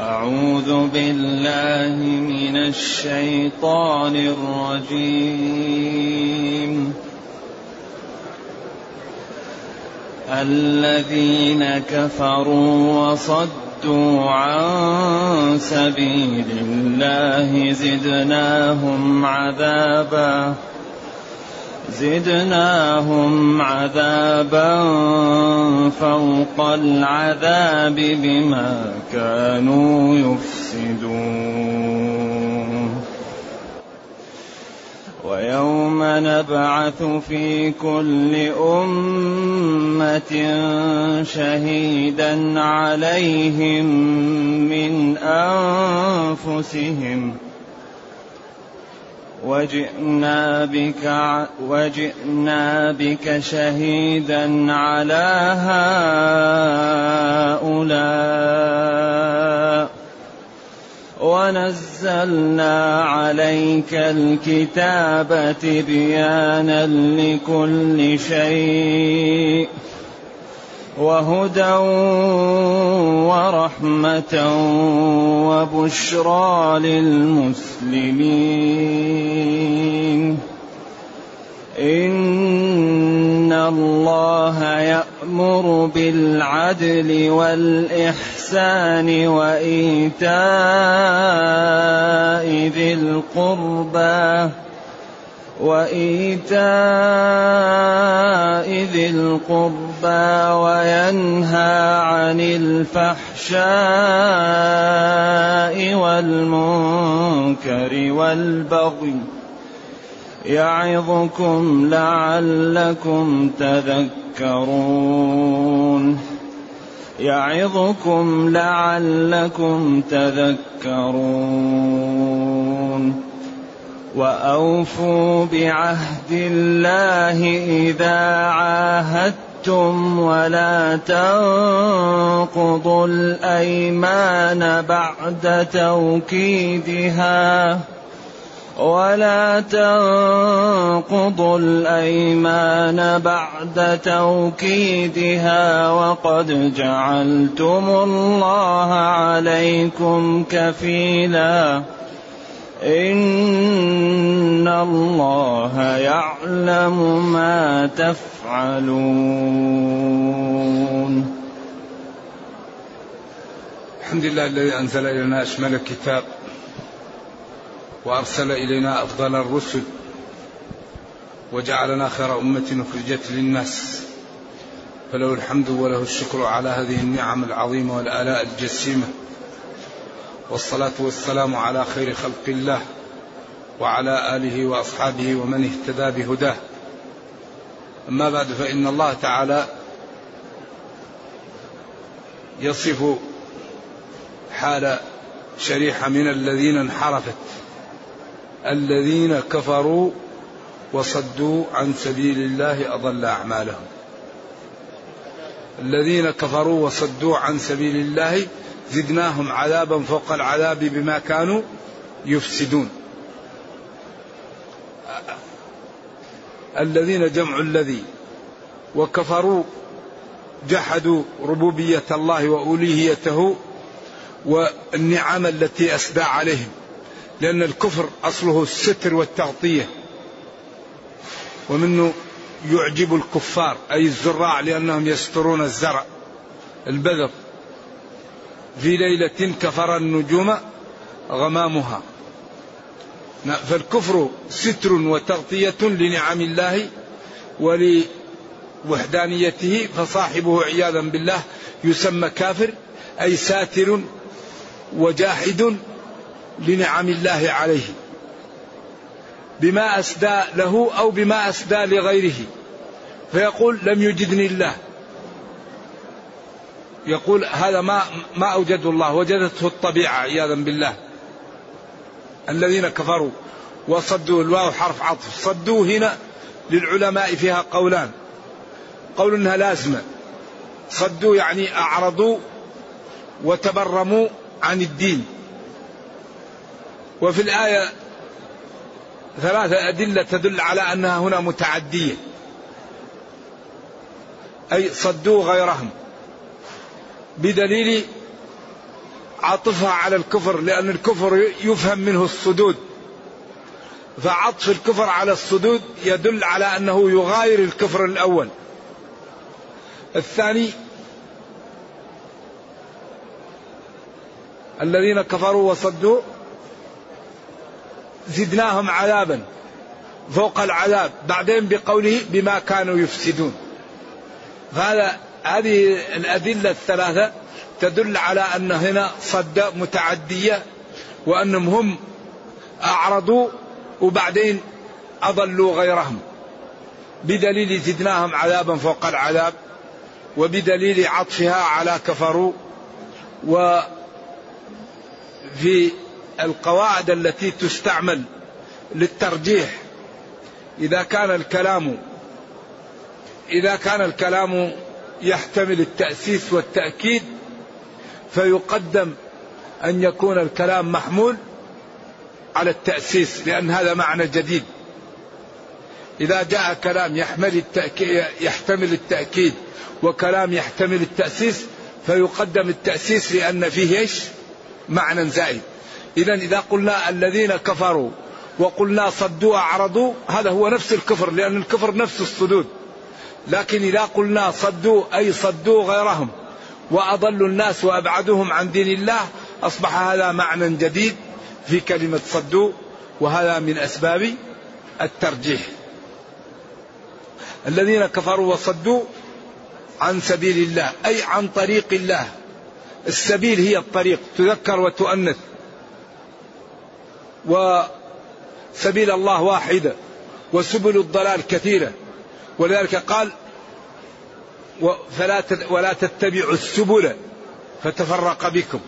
أعوذ بالله من الشيطان الرجيم. الذين كفروا وصدوا عن سبيل الله زدناهم عذابا. زدناهم عذابا فوق العذاب بما كانوا يفسدون. ويوم نبعث في كل أمة شهيدا عليهم من أنفسهم وجئنا بك وجئنا بك شهيدا على هؤلاء. ونزلنا عليك الكتاب بيانا لكل شيء. وهدى ورحمة وبشرى للمسلمين. إن الله يأمر بالعدل والإحسان وإيتاء ذي القربى. وإيتاء ذي القربى وينهى عن الفحشاء والمنكر والبغي يعظكم لعلكم تذكرون يعظكم لعلكم تذكرون وأوفوا بعهد الله إذا عاهدتم ولا تنقضوا الأيمان بعد توكيدها ولا تنقضوا الأيمان بعد توكيدها وقد جعلتم الله عليكم كفيلا إن الله يعلم ما تفعلون. الحمد لله الذي أنزل إلينا أشمل الكتاب وأرسل إلينا أفضل الرسل وجعلنا خير أمة أخرجت للناس. فله الحمد وله الشكر على هذه النعم العظيمة والآلاء الجسيمة. والصلاة والسلام على خير خلق الله وعلى آله وأصحابه ومن اهتدى بهداه. أما بعد فإن الله تعالى يصف حال شريحة من الذين انحرفت الذين كفروا وصدوا عن سبيل الله أضل أعمالهم. الذين كفروا وصدوا عن سبيل الله زدناهم عذابا فوق العذاب بما كانوا يفسدون. الذين جمع الذي وكفروا جحدوا ربوبية الله وألوهيته والنعم التي أسدى عليهم لأن الكفر أصله الستر والتغطية. ومنه يعجب الكفار أي الزراع لأنهم يسترون الزرع البذر. في ليلة كفر النجوم غمامها. فالكفر ستر وتغطية لنعم الله ولوحدانيته فصاحبه عياذا بالله يسمى كافر أي ساتر وجاحد لنعم الله عليه. بما أسدى له أو بما أسدى لغيره. فيقول لم يجدني الله. يقول هذا ما ما اوجده الله وجدته الطبيعة عياذا بالله. الذين كفروا وصدوا الواو حرف عطف. صدوا هنا للعلماء فيها قولان. قول إنها لازمة. صدوا يعني أعرضوا وتبرموا عن الدين. وفي الآية ثلاثة أدلة تدل على أنها هنا متعدية. أي صدوا غيرهم. بدليل عطفها على الكفر لأن الكفر يفهم منه الصدود. فعطف الكفر على الصدود يدل على أنه يغاير الكفر الأول. الثاني الذين كفروا وصدوا زدناهم عذابا فوق العذاب بعدين بقوله بما كانوا يفسدون. هذا هذه الأدلة الثلاثة تدل على أن هنا صد متعدية وأنهم هم أعرضوا وبعدين أضلوا غيرهم. بدليل زدناهم عذابا فوق العذاب وبدليل عطفها على كفروا وفي القواعد التي تستعمل للترجيح. إذا كان الكلام إذا كان الكلام يحتمل التأسيس والتأكيد فيقدم أن يكون الكلام محمول على التأسيس لأن هذا معنى جديد. إذا جاء كلام يحمل التأكيد يحتمل التأكيد وكلام يحتمل التأسيس فيقدم التأسيس لأن فيه إيش؟ معنى زائد. إذا إذا قلنا الذين كفروا وقلنا صدوا أعرضوا هذا هو نفس الكفر لأن الكفر نفس الصدود لكن إذا قلنا صدوا أي صدوا غيرهم وأضلوا الناس وأبعدوهم عن دين الله أصبح هذا معنى جديد في كلمة صدوا وهذا من أسباب الترجيح. الذين كفروا وصدوا عن سبيل الله أي عن طريق الله. السبيل هي الطريق تذكر وتؤنث. وسبيل الله واحدة وسبل الضلال كثيرة. ولذلك قال فلا ولا تتبعوا السبل فتفرق بكم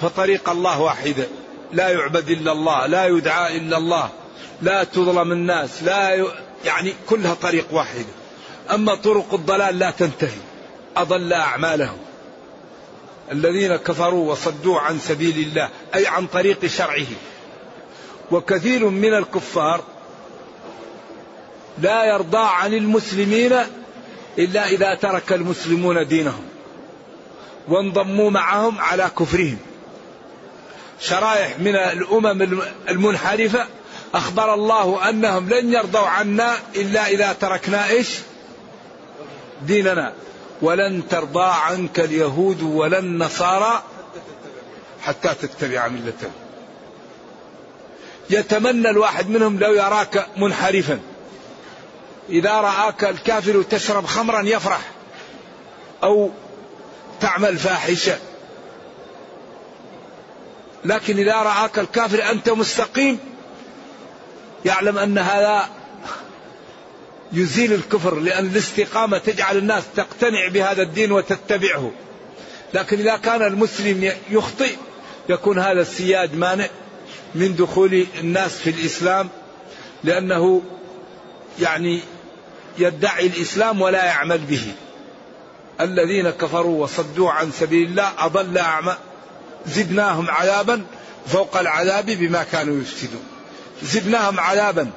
فطريق الله واحدة لا يعبد إلا الله لا يدعى إلا الله لا تظلم الناس لا ي... يعني كلها طريق واحدة أما طرق الضلال لا تنتهي أضل أعمالهم. الذين كفروا وصدوا عن سبيل الله أي عن طريق شرعه. وكثير من الكفار لا يرضى عن المسلمين إلا إذا ترك المسلمون دينهم وانضموا معهم على كفرهم. شرائح من الأمم المنحرفة أخبر الله أنهم لن يرضوا عنا إلا إذا تركنا إيش؟ ديننا. ولن ترضى عنك اليهود ولا النصارى حتى تتبع ملتهم. يتمنى الواحد منهم لو يراك منحرفا. إذا رآك الكافر تشرب خمرا يفرح أو تعمل فاحشة. لكن إذا رآك الكافر أنت مستقيم يعلم أن هذا يزيل الكفر لأن الاستقامة تجعل الناس تقتنع بهذا الدين وتتبعه. لكن إذا كان المسلم يخطئ يكون هذا السياج مانع من دخول الناس في الإسلام لأنه يعني يدعي الإسلام ولا يعمل به. الذين كفروا وصدوا عن سبيل الله أضل أعمى زدناهم عذابا فوق العذاب بما كانوا يفسدون. زدناهم عذابا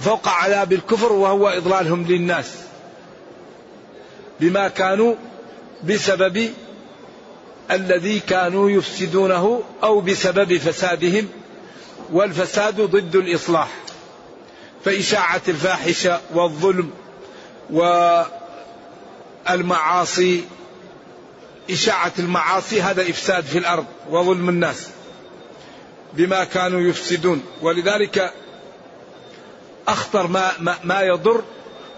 فوق عذاب الكفر وهو إضلالهم للناس. بما كانوا بسبب الذي كانوا يفسدونه أو بسبب فسادهم والفساد ضد الإصلاح. فإشاعة الفاحشة والظلم والمعاصي إشاعة المعاصي هذا إفساد في الأرض وظلم الناس بما كانوا يفسدون. ولذلك أخطر ما, ما, ما يضر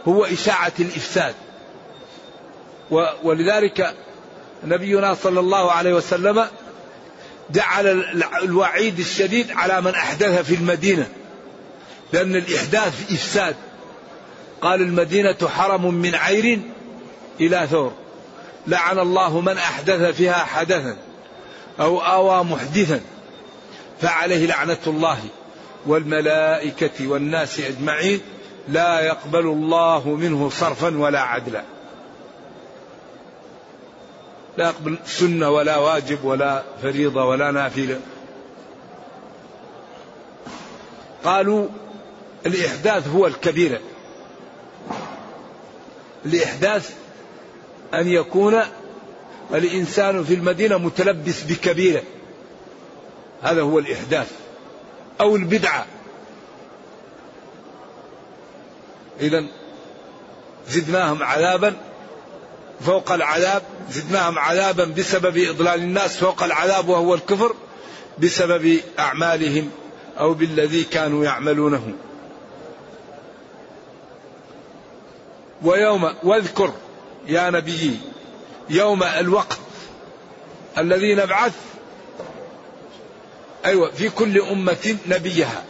هو إشاعة الإفساد. ولذلك نبينا صلى الله عليه وسلم جعل الوعيد الشديد على من أحدث في المدينة لأن الإحداث إفساد. قال المدينة حرم من عير إلى ثور. لعن الله من أحدث فيها حدثا أو آوى محدثا. فعليه لعنة الله والملائكة والناس أجمعين. لا يقبل الله منه صرفا ولا عدلا. لا يقبل سنة ولا واجب ولا فريضة ولا نافلة. قالوا الإحداث هو الكبيرة. الإحداث أن يكون الإنسان في المدينة متلبس بكبيرة. هذا هو الإحداث. أو البدعة. إذا زدناهم عذابا. فوق العذاب زدناهم عذابا بسبب إضلال الناس. فوق العذاب وهو الكفر بسبب أعمالهم أو بالذي كانوا يعملونه. ويوم واذكر يا نبي يوم الوقت الذي نبعث أيوة في كل أمة نبيها.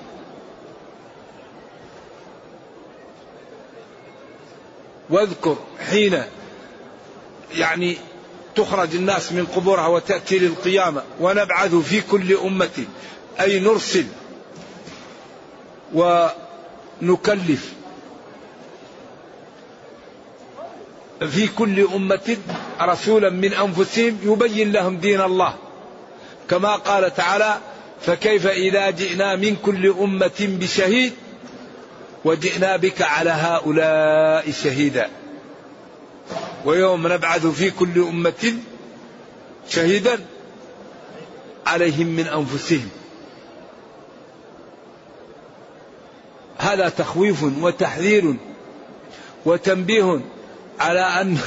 واذكر حين يعني تخرج الناس من قبورها وتأتي للقيامة ونبعث في كل أمة أي نرسل ونكلف. في كل أمة رسولا من أنفسهم يبين لهم دين الله. كما قال تعالى فكيف إذا جئنا من كل أمة بشهيد وجئنا بك على هؤلاء شهيدا. ويوم نبعث في كل أمة شهيدا عليهم من أنفسهم. هذا تخويف وتحذير وتنبيه على أن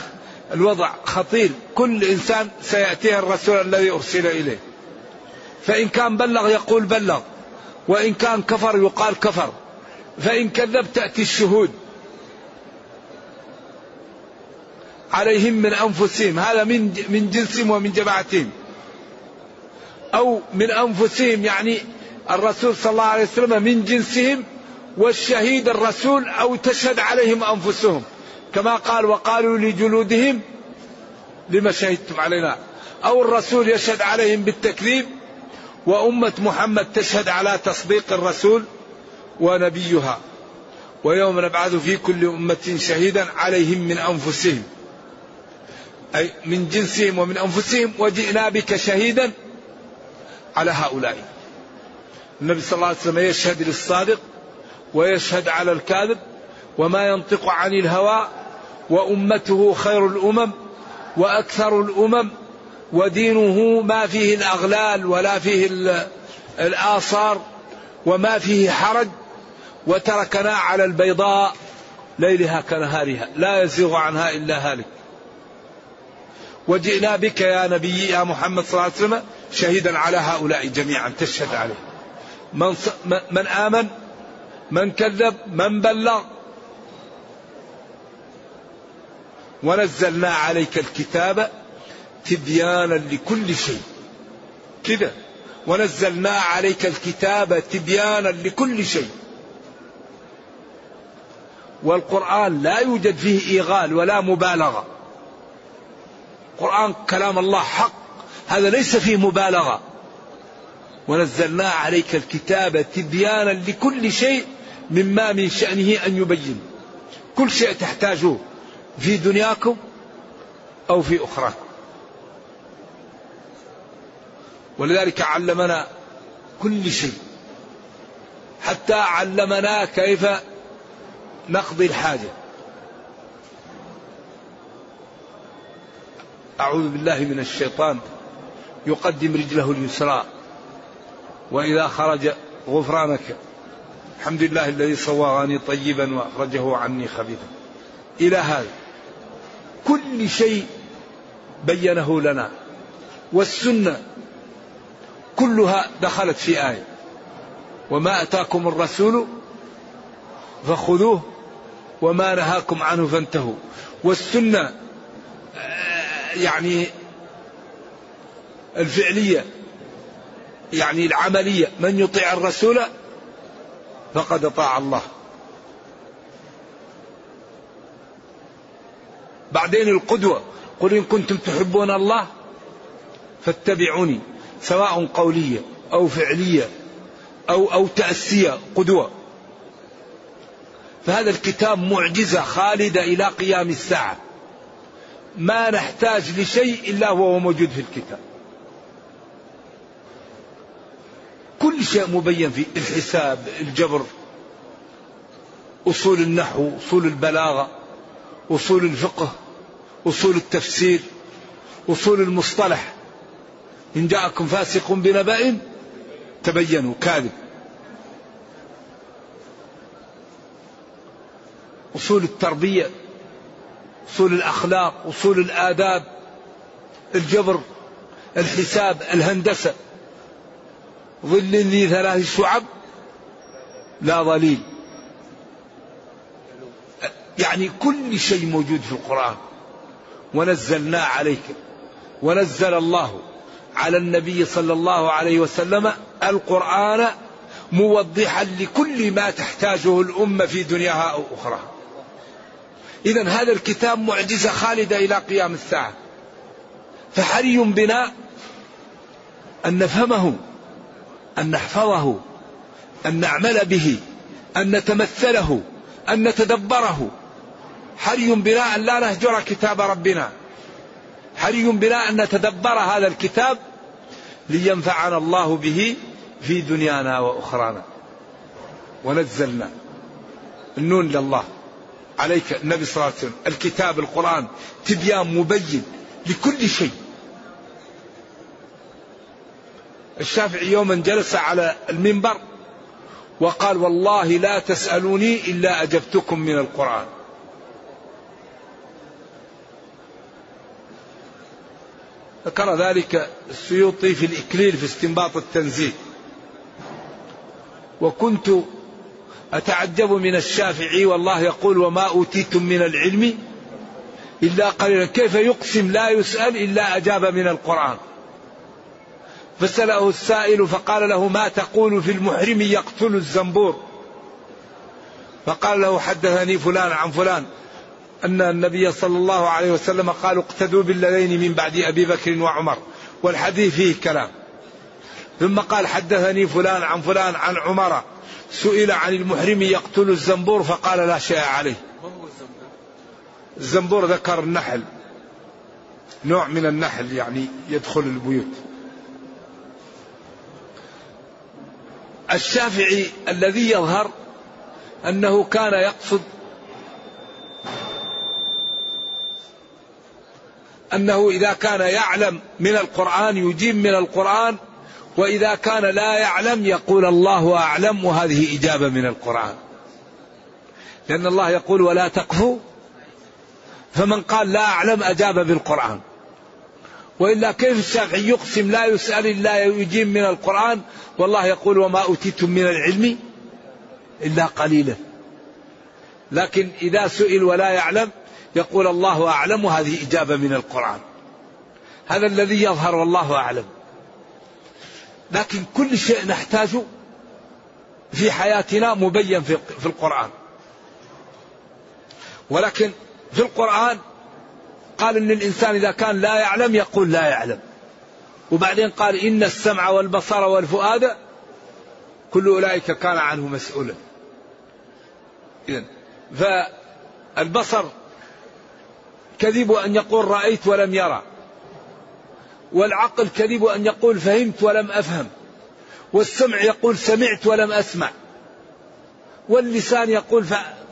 الوضع خطير. كل إنسان سيأتيه الرسول الذي أرسل إليه. فإن كان بلغ يقول بلغ. وإن كان كفر يقال كفر. فإن كذب تأتي الشهود. عليهم من أنفسهم. هذا من من جنسهم ومن جماعتهم. أو من أنفسهم يعني الرسول صلى الله عليه وسلم من جنسهم والشهيد الرسول أو تشهد عليهم أنفسهم. كما قال وقالوا لجلودهم لما شهدتم علينا. أو الرسول يشهد عليهم بالتكذيب وأمة محمد تشهد على تصديق الرسول ونبيها. ويوم نبعث في كل أمة شهيدا عليهم من أنفسهم. أي من جنسهم ومن أنفسهم وجئنا بك شهيدا على هؤلاء. النبي صلى الله عليه وسلم يشهد للصادق ويشهد على الكاذب وما ينطق عن الهوى وأمته خير الأمم وأكثر الأمم ودينه ما فيه الأغلال ولا فيه الآثار وما فيه حرج وتركنا على البيضاء ليلها كنهارها. لا يزيغ عنها إلا هالك. وجئنا بك يا نبي يا محمد صلى الله عليه وسلم شهيدا على هؤلاء جميعا. تشهد عليه من, من آمن من كذب من بلغ ونزلنا عليك الكتاب تبيانا لكل شيء. كده. ونزلنا عليك الكتاب تبيانا لكل شيء. والقرآن لا يوجد فيه إيغال ولا مبالغة. القرآن كلام الله حق. هذا ليس فيه مبالغة. ونزلنا عليك الكتاب تبيانا لكل شيء مما من شأنه أن يبين. كل شيء تحتاجه. في دنياكم أو في أخراكم. ولذلك علمنا كل شيء. حتى علمنا كيف نقضي الحاجة. أعوذ بالله من الشيطان. يقدم رجله اليسرى. وإذا خرج غفرانك. الحمد لله الذي صوغني طيبا وأخرجه عني خبيثا. إلى هذا. كل شيء بينه لنا. والسنة كلها دخلت في آية. وما أتاكم الرسول فخذوه وما نهاكم عنه فانتهوا. والسنة يعني الفعلية يعني العملية. من يطيع الرسول فقد أطاع الله. بعدين القدوة. قل إن كنتم تحبون الله فاتبعوني سواء قولية أو فعلية أو أو تأسية قدوة. فهذا الكتاب معجزة خالدة إلى قيام الساعة. ما نحتاج لشيء إلا هو موجود في الكتاب. كل شيء مبين فيه الحساب الجبر أصول النحو أصول البلاغة. أصول الفقه أصول التفسير أصول المصطلح. إن جاءكم فاسق بنبأ تبينوا كاذب. أصول التربية أصول الأخلاق أصول الآداب الجبر الحساب الهندسة. ظل ذي ثلاث شعب لا ظليل. يعني كل شيء موجود في القرآن. ونزلنا عليك ونزل الله على النبي صلى الله عليه وسلم القرآن موضحا لكل ما تحتاجه الأمة في دنياها أو أخراها. إذا هذا الكتاب معجزة خالدة إلى قيام الساعة. فحري بنا أن نفهمه أن نحفظه أن نعمل به أن نتمثله أن نتدبره. حري بنا أن لا نهجر كتاب ربنا. حري بنا أن نتدبر هذا الكتاب لينفعنا الله به في دنيانا وأخرانا. ونزلنا النون لله. عليك النبي صلى الله عليه وسلم الكتاب القرآن تبيان مبين لكل شيء. الشافعي يوما جلس على المنبر وقال والله لا تسألوني إلا أجبتكم من القرآن. ذكر ذلك السيوطي في الإكليل في استنباط التنزيل وكنت أتعجب من الشافعي والله يقول وما أوتيتم من العلم إلا قليلا. كيف يقسم لا يسأل إلا أجاب من القرآن. فسأله السائل فقال له ما تقول في المحرم يقتل الزنبور؟ فقال له حدثني فلان عن فلان. أن النبي صلى الله عليه وسلم قال اقتدوا بالذين من بعد أبي بكر وعمر والحديث فيه كلام. ثم قال حدثني فلان عن فلان عن عمر سئل عن المحرم يقتل الزنبور فقال لا شيء عليه. الزنبور ذكر النحل نوع من النحل يعني يدخل البيوت. الشافعي الذي يظهر أنه كان يقصد أنه إذا كان يعلم من القرآن يجيب من القرآن وإذا كان لا يعلم يقول الله أعلم وهذه إجابة من القرآن. لأن الله يقول ولا تقفوا فمن قال لا أعلم أجاب بالقرآن. وإلا كيف الشافعي يقسم لا يسأل الا يجيب من القرآن؟ والله يقول وما أوتيتم من العلم إلا قليلا. لكن إذا سئل ولا يعلم يقول الله أعلم وهذه إجابة من القرآن. هذا الذي يظهر والله أعلم. لكن كل شيء نحتاجه في حياتنا مبين في القرآن. ولكن في القرآن قال إن الإنسان إذا كان لا يعلم يقول لا يعلم. وبعدين قال إن السمع والبصر والفؤاد كل أولئك كان عنه مسؤولا. اذا فالبصر كذب أن يقول رأيت ولم يرى. والعقل كذب أن يقول فهمت ولم أفهم. والسمع يقول سمعت ولم أسمع. واللسان يقول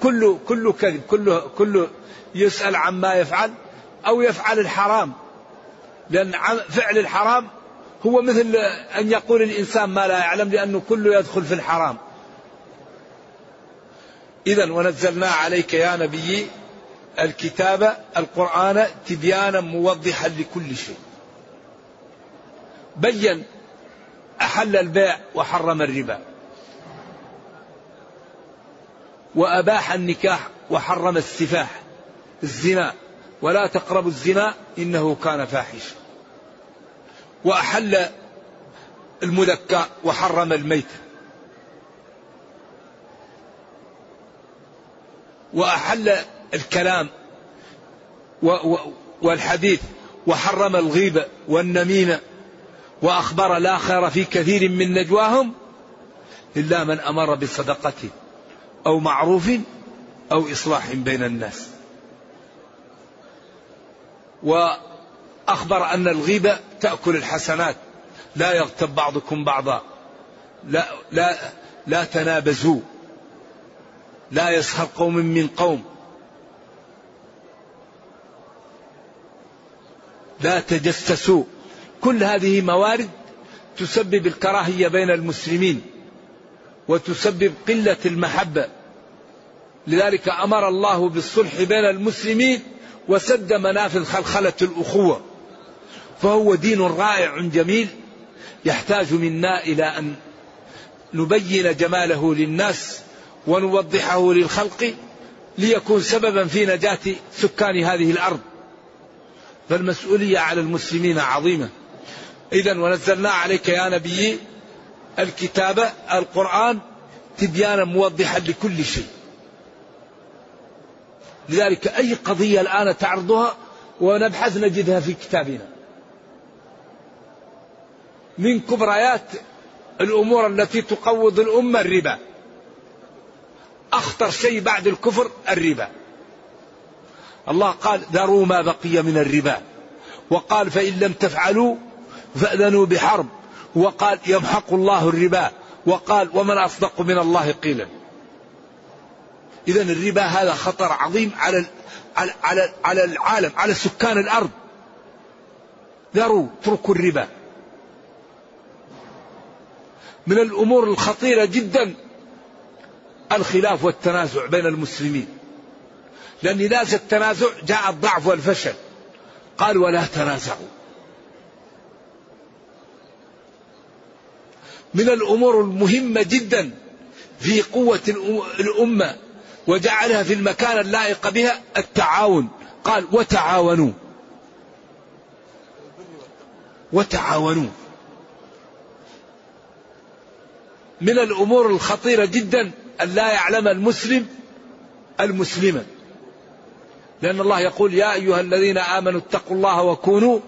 كل كل كذب كله كله يسأل عما يفعل أو يفعل الحرام. لأن فعل الحرام هو مثل أن يقول الإنسان ما لا يعلم لأنه كله يدخل في الحرام. إذا ونزلنا عليك يا نبي الكتاب القرآن تبيانا موضحا لكل شيء. بين أحل البيع وحرم الربا. وأباح النكاح وحرم السفاح الزنا. ولا تقربوا الزنا إنه كان فاحشا. وأحل المذكى وحرم الميت. وأحل الكلام والحديث وحرم الغيبة والنميمة وأخبر لا خير في كثير من نجواهم إلا من أمر بصدقة أو معروف أو إصلاح بين الناس. وأخبر أن الغيبة تأكل الحسنات لا يغتب بعضكم بعضا لا لا لا تنابزوا لا يسخر قوم من قوم. لا تجسسوا. كل هذه موارد تسبب الكراهية بين المسلمين وتسبب قلة المحبة. لذلك أمر الله بالصلح بين المسلمين وسد منافذ خلخلة الأخوة. فهو دين رائع جميل يحتاج منا إلى أن نبين جماله للناس ونوضحه للخلق ليكون سببا في نجاة سكان هذه الأرض. فالمسؤولية على المسلمين عظيمة. إذا ونزلنا عليك يا نبي الكتاب القرآن تبيانا موضحا لكل شيء. لذلك أي قضية الآن تعرضها ونبحث نجدها في كتابنا. من كبريات الأمور التي تقوض الأمة الربا. أخطر شيء بعد الكفر الربا. الله قال ذروا ما بقي من الربا. وقال فإن لم تفعلوا فأذنوا بحرب. وقال يمحق الله الربا. وقال ومن أصدق من الله قيلا. إذا الربا هذا خطر عظيم على على على, العالم على سكان الأرض. ذروا اتركوا الربا. من الأمور الخطيرة جدا الخلاف والتنازع بين المسلمين. لأن إذا التنازع جاء الضعف والفشل. قال ولا تنازعوا. من الأمور المهمة جدا في قوة الأمة وجعلها في المكان اللائق بها التعاون. قال وتعاونوا. وتعاونوا. من الأمور الخطيرة جدا أن لا يعلم المسلم المسلمة لأن الله يقول يا أيها الذين آمنوا اتقوا الله وكونوا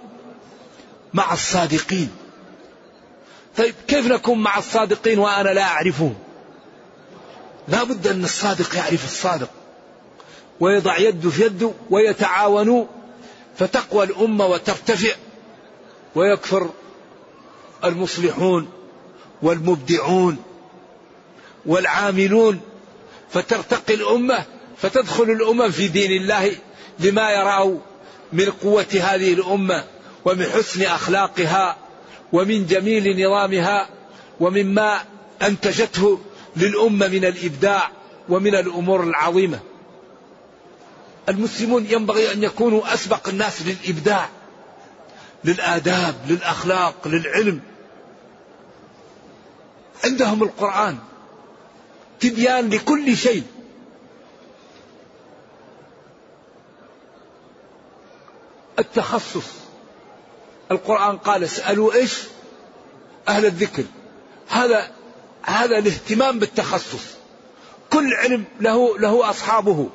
مع الصادقين. طيب كيف نكون مع الصادقين وأنا لا أعرفهم؟ لا بد أن الصادق يعرف الصادق. ويضع يده في يده ويتعاونوا فتقوى الأمة وترتفع ويكثر المصلحون والمبدعون والعاملون. فترتقي الأمة فتدخل الأمم في دين الله لما يراه من قوة هذه الأمة ومن حسن أخلاقها ومن جميل نظامها ومما أنتجته للأمة من الإبداع ومن الأمور العظيمة. المسلمون ينبغي أن يكونوا أسبق الناس للإبداع للآداب للأخلاق للعلم. عندهم القرآن تبيان لكل شيء. التخصص. القرآن قال اسألوا إيش؟ أهل الذكر. هذا هذا الاهتمام بالتخصص. كل علم له له أصحابه.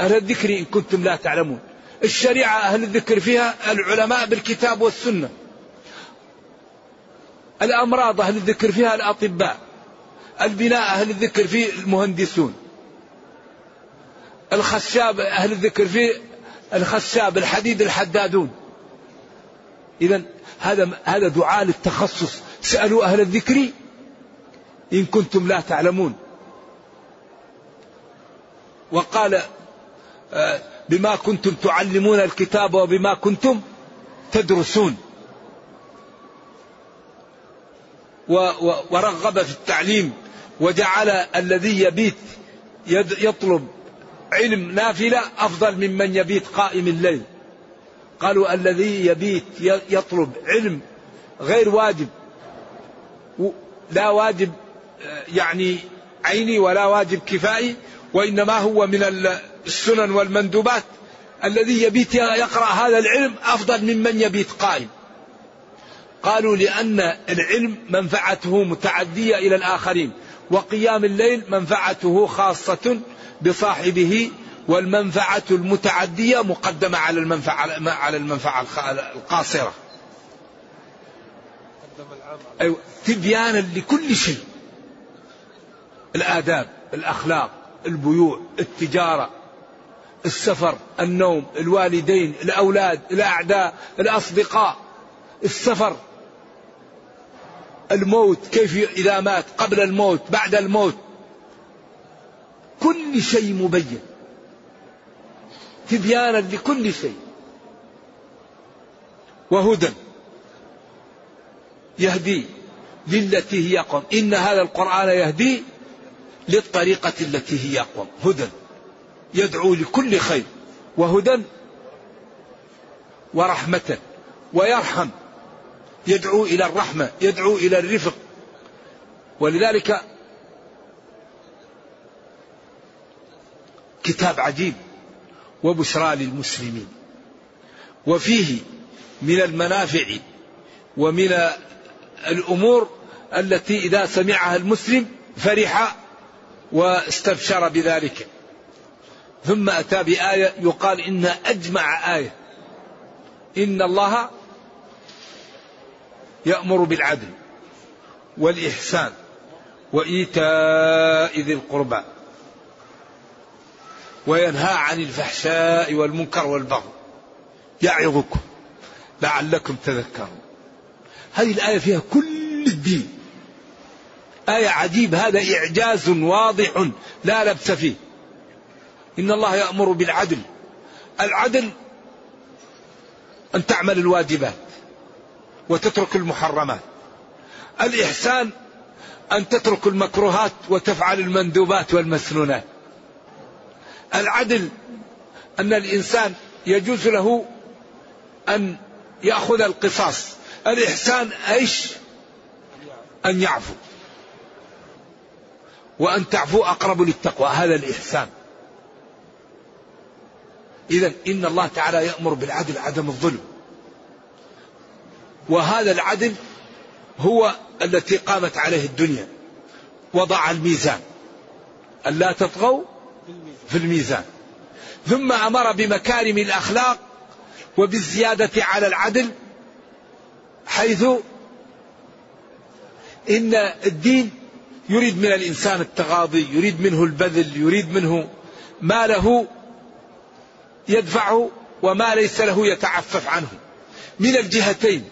أهل الذكر إن كنتم لا تعلمون. الشريعة أهل الذكر فيها العلماء بالكتاب والسنة. الأمراض أهل الذكر فيها الأطباء. البناء أهل الذكر فيه المهندسون. الخشاب أهل الذكر فيه الخشاب الحديد الحدادون. إذا هذا هذا دعاء للتخصص. سألوا أهل الذكر إن كنتم لا تعلمون. وقال آه، بما كنتم تعلمون الكتاب وبما كنتم تدرسون. ورغب في التعليم وجعل الذي يبيت يطلب علم نافلة أفضل ممن يبيت قائم الليل. قالوا الذي يبيت يطلب علم غير واجب. لا واجب يعني عيني ولا واجب كفائي وإنما هو من السنن والمندوبات. الذي يبيت يقرأ هذا العلم أفضل ممن يبيت قائم. قالوا لأن العلم منفعته متعدية إلى الآخرين وقيام الليل منفعته خاصة بصاحبه والمنفعة المتعدية مقدمة على المنفعة على المنفعة القاصرة. أيوة تبيانا لكل شيء. الآداب، الأخلاق، البيوع، التجارة، السفر، النوم، الوالدين، الأولاد، الأعداء، الأصدقاء، السفر، الموت كيف إذا مات قبل الموت بعد الموت كل شيء مبين. تبيانا لكل شيء. وهدى. يهدي للتي هي أقوم. إن هذا القرآن يهدي للطريقة التي هي أقوم. هدى. يدعو لكل خير. وهدى. ورحمة. ويرحم. يدعو إلى الرحمة. يدعو إلى الرفق. ولذلك كتاب عجيب وبشرى للمسلمين. وفيه من المنافع ومن الأمور التي إذا سمعها المسلم فرح واستبشر بذلك. ثم أتى بآية يقال انها أجمع آية. إن الله يأمر بالعدل والإحسان وإيتاء ذي القربى. وينهى عن الفحشاء والمنكر والبغي. يعظكم لعلكم تذكرون. هذه الآية فيها كل الدين. آية عجيب هذا إعجاز واضح لا لبس فيه. إن الله يأمر بالعدل. العدل أن تعمل الواجبات وتترك المحرمات. الإحسان أن تترك المكروهات وتفعل المندوبات والمسنونات. العدل أن الإنسان يجوز له أن يأخذ القصاص. الإحسان إيش؟ أن يعفو. وأن تعفو أقرب للتقوى. هذا الإحسان. إذا إن الله تعالى يأمر بالعدل عدم الظلم. وهذا العدل هو التي قامت عليه الدنيا. وضع الميزان. ألا تطغوا في الميزان. ثم أمر بمكارم الأخلاق وبالزيادة على العدل حيث إن الدين يريد من الإنسان التغاضي يريد منه البذل يريد منه ما له يدفعه وما ليس له يتعفف عنه. من الجهتين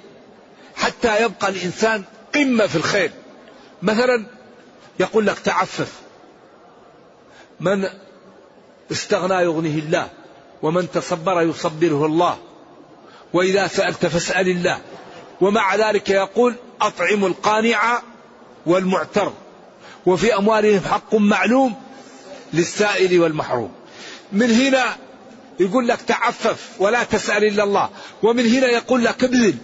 حتى يبقى الإنسان قمة في الخير. مثلا يقول لك تعفف. من استغنى يغنيه الله ومن تصبر يصبره الله وإذا سألت فاسأل الله. ومع ذلك يقول أطعموا القانع والمعتر. وفي أموالهم حق معلوم للسائل والمحروم. من هنا يقول لك تعفف ولا تسأل إلا الله. ومن هنا يقول لك ابذل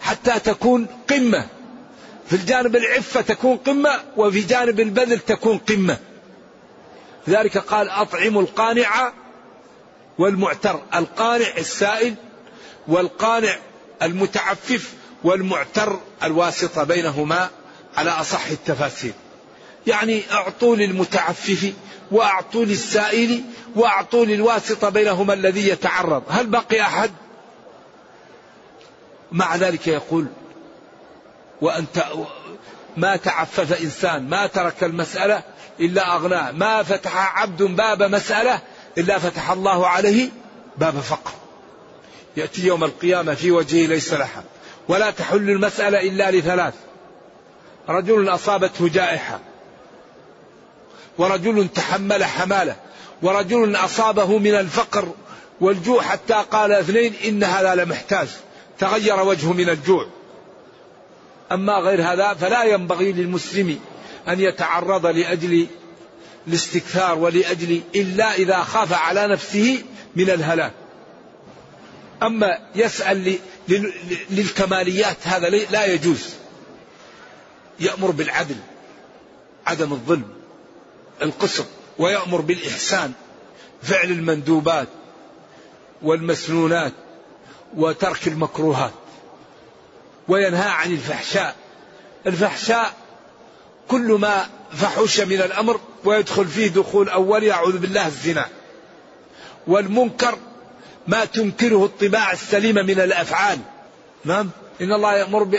حتى تكون قمة. في الجانب العفة تكون قمة وفي جانب البذل تكون قمة. لذلك قال أطعموا القانع والمعتر القانع السائل والقانع المتعفف والمعتر الواسطة بينهما على أصح التفاسير. يعني أعطوا للمتعفف وأعطوا للسائل وأعطوا للواسطة بينهما الذي يتعرض. هل بقي أحد؟ مع ذلك يقول وأنت ما تعفف إنسان ما ترك المسألة إلا أغناه ما فتح عبد باب مسألة إلا فتح الله عليه باب فقر يأتي يوم القيامة في وجهه ليس لها. ولا تحل المسألة إلا لثلاث. رجل أصابته جائحة. ورجل تحمل حمالة. ورجل أصابه من الفقر والجوع حتى قال اثنين إن هذا لمحتاج. تغير وجهه من الجوع. أما غير هذا فلا ينبغي للمسلم أن يتعرض لأجل الاستكثار ولأجل إلا إذا خاف على نفسه من الهلاك. أما يسأل للكماليات هذا لا يجوز. يأمر بالعدل عدم الظلم القسط ويأمر بالإحسان فعل المندوبات والمسنونات وترك المكروهات وينهى عن الفحشاء. الفحشاء كل ما فحش من الأمر ويدخل فيه دخول أول يعوذ بالله الزنا والمنكر ما تنكره الطباع السليمة من الأفعال. نعم. إن الله يأمر ب...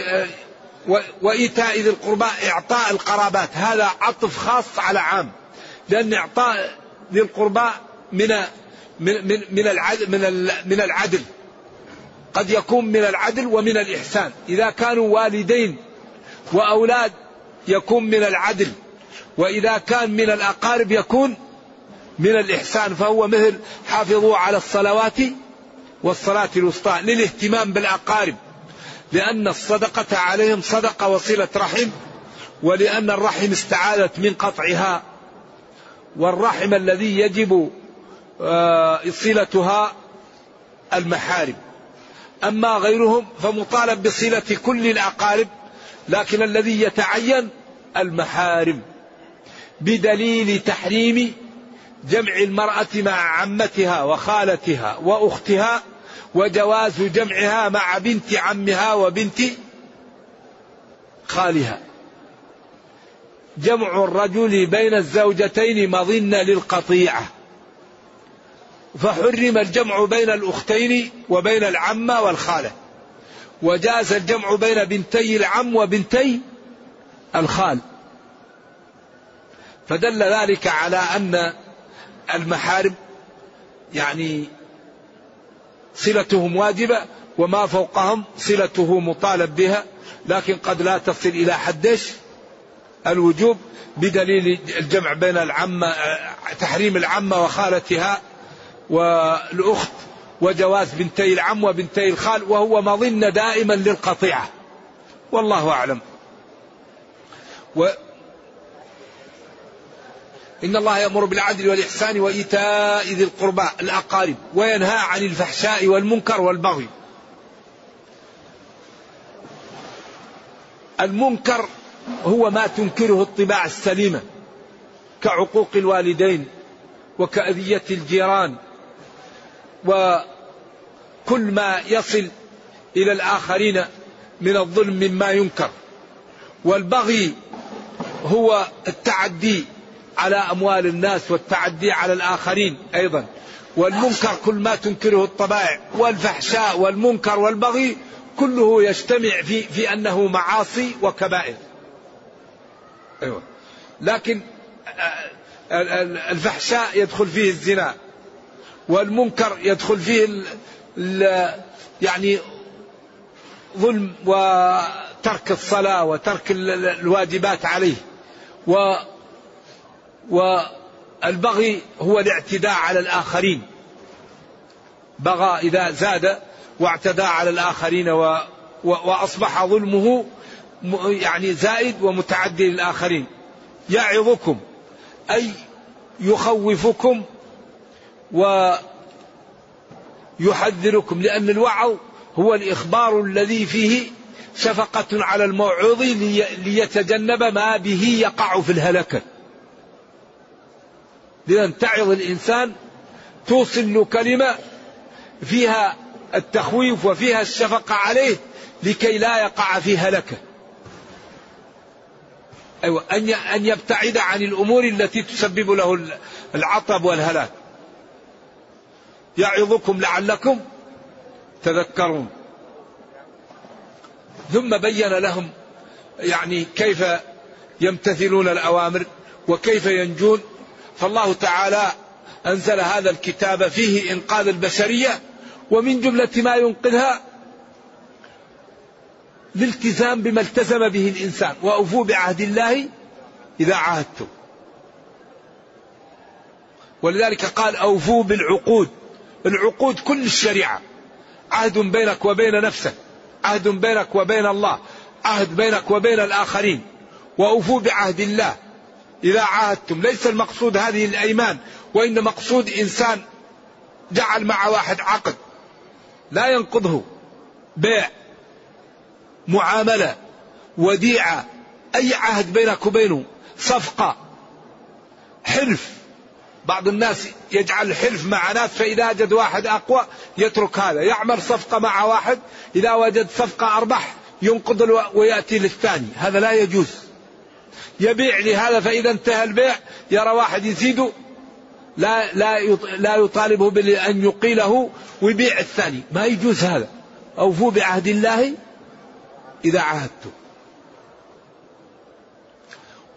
وإيتاء ذي القربى إعطاء القرابات. هذا عطف خاص على عام. لأن إعطاء ذي القربى من من من من العدل من من العدل. قد يكون من العدل ومن الإحسان. إذا كانوا والدين وأولاد يكون من العدل وإذا كان من الأقارب يكون من الإحسان فهو مثل حافظوا على الصلوات والصلاة الوسطى للاهتمام بالأقارب لأن الصدقة عليهم صدقة وصلة رحم ولأن الرحم استعاذت من قطعها والرحم الذي يجب آه، صلتها المحارم. أما غيرهم فمطالب بصلة كل الأقارب لكن الذي يتعين المحارم بدليل تحريم جمع المرأة مع عمتها وخالتها وأختها وجواز جمعها مع بنت عمها وبنت خالها. جمع الرجل بين الزوجتين مظنة للقطيعة. فحرم الجمع بين الأختين وبين العمة والخالة. وجاز الجمع بين بنتي العم وبنتي الخال. فدل ذلك على أن المحارم يعني صلتهم واجبة وما فوقهم صلته مطالب بها لكن قد لا تصل إلى حدش الوجوب بدليل الجمع بين العمة تحريم العمة وخالتها والأخت. وجواز بنتي العم وبنتي الخال وهو مظنة دائما للقطيعة. والله أعلم. و إن الله يأمر بالعدل والإحسان وإيتاء ذي القربى الأقارب وينهى عن الفحشاء والمنكر والبغي. المنكر هو ما تنكره الطباع السليمة كعقوق الوالدين وكأذية الجيران. وكل ما يصل إلى الآخرين من الظلم مما ينكر والبغي هو التعدي على أموال الناس والتعدي على الآخرين أيضا والمنكر كل ما تنكره الطبائع والفحشاء والمنكر والبغي كله يجتمع في في أنه معاصي وكبائر. أيوه. لكن الفحشاء يدخل فيه الزنا والمنكر يدخل فيه ال ال يعني ظلم وترك الصلاة وترك الواجبات عليه. و والبغي هو الاعتداء على الآخرين. بغى إذا زاد واعتدى على الآخرين و وأصبح ظلمه يعني زائد ومتعدي للآخرين. يعظكم أي يخوفكم ويحذركم لأن الوعظ هو الإخبار الذي فيه شفقة على الموعوظ ليتجنب ما به يقع في الهلكة. لأن تعظ الإنسان توصل له كلمة فيها التخويف وفيها الشفقة عليه لكي لا يقع في هلكة. أيوة أن يبتعد عن الأمور التي تسبب له العطب والهلاك. يعظكم لعلكم تذكرون. ثم بين لهم يعني كيف يمتثلون الأوامر وكيف ينجون. فالله تعالى أنزل هذا الكتاب فيه إنقاذ البشرية ومن جملة ما ينقذها الالتزام بما التزم به الإنسان. وأوفوا بعهد الله إذا عاهدتم. ولذلك قال أوفوا بالعقود. العقود كل الشريعة. عهد بينك وبين نفسك. عهد بينك وبين الله. عهد بينك وبين الآخرين. وأوفوا بعهد الله. إذا عاهدتم. ليس المقصود هذه الأيمان وإن مقصود إنسان جعل مع واحد عقد. لا ينقضه بيع معاملة وديعة أي عهد بينك وبينه صفقة حلف بعض الناس يجعل الحلف مع ناس فإذا وجد واحد أقوى يترك هذا. يعمل صفقة مع واحد إذا وجد صفقة أربح ينقض ويأتي للثاني. هذا لا يجوز. يبيع لهذا فإذا انتهى البيع يرى واحد يزيده لا لا لا يطالبه بأن يقيله ويبيع الثاني. ما يجوز هذا. أوفوا بعهد الله إذا عاهدتم.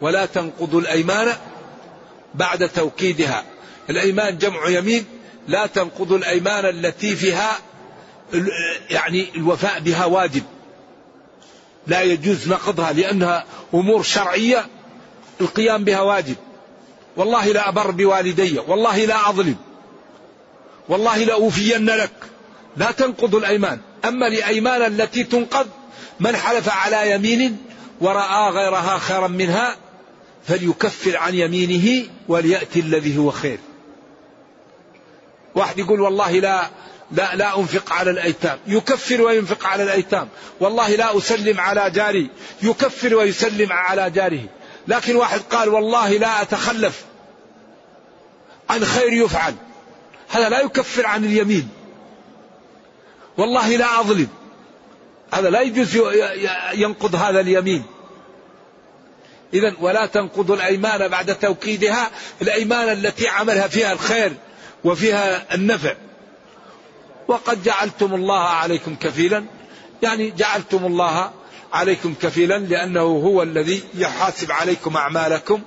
ولا تنقضوا الأيمان بعد توكيدها. الأيمان جمع يمين لا تنقضوا الأيمان التي فيها يعني الوفاء بها واجب. لا يجوز نقضها لأنها أمور شرعية القيام بها واجب. والله لا أبر بوالدي والله لا أظلم. والله لأوفين لك. لا تنقض الأيمان. أما الأيمان التي تنقض من حلف على يمين ورأى غيرها خيرا منها فليكفر عن يمينه وليأتي الذي هو خير. واحد يقول والله لا لا لا أنفق على الأيتام. يكفر وينفق على الأيتام. والله لا أسلم على جاري. يكفر ويسلم على جاره. لكن واحد قال والله لا أتخلف عن خير يفعل. هذا لا يكفر عن اليمين. والله لا أظلم. هذا لا يجوز ينقض هذا اليمين. إذا ولا تنقضوا الأيمان بعد توكيدها الأيمان التي عملها فيها الخير وفيها النفع. وقد جعلتم الله عليكم كفيلا يعني جعلتم الله عليكم كفيلا لأنه هو الذي يحاسب عليكم أعمالكم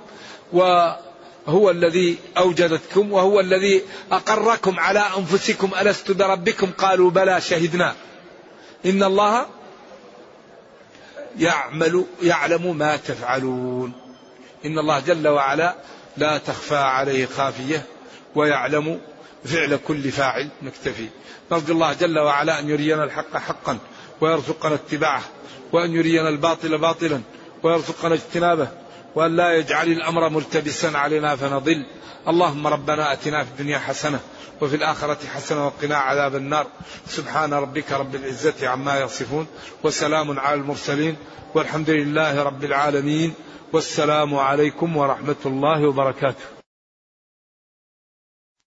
وهو الذي أوجدتكم وهو الذي أقركم على أنفسكم ألست بربكم؟ قالوا بلى شهدنا. إن الله يعمل يعلم ما تفعلون. إن الله جل وعلا لا تخفى عليه خافية ويعلم فعل كل فاعل نكتفي. نرجو الله جل وعلا أن يرينا الحق حقا ويرزقنا اتباعه وأن يرينا الباطل باطلا ويرزقنا اجتنابه. وأن لا يجعل الأمر ملتبسا علينا فنضل. اللهم ربنا أتنا في الدنيا حسنة وفي الآخرة حسنة وقنا عذاب النار. سبحان ربك رب العزة عما يصفون وسلام على المرسلين والحمد لله رب العالمين. والسلام عليكم ورحمة الله وبركاته.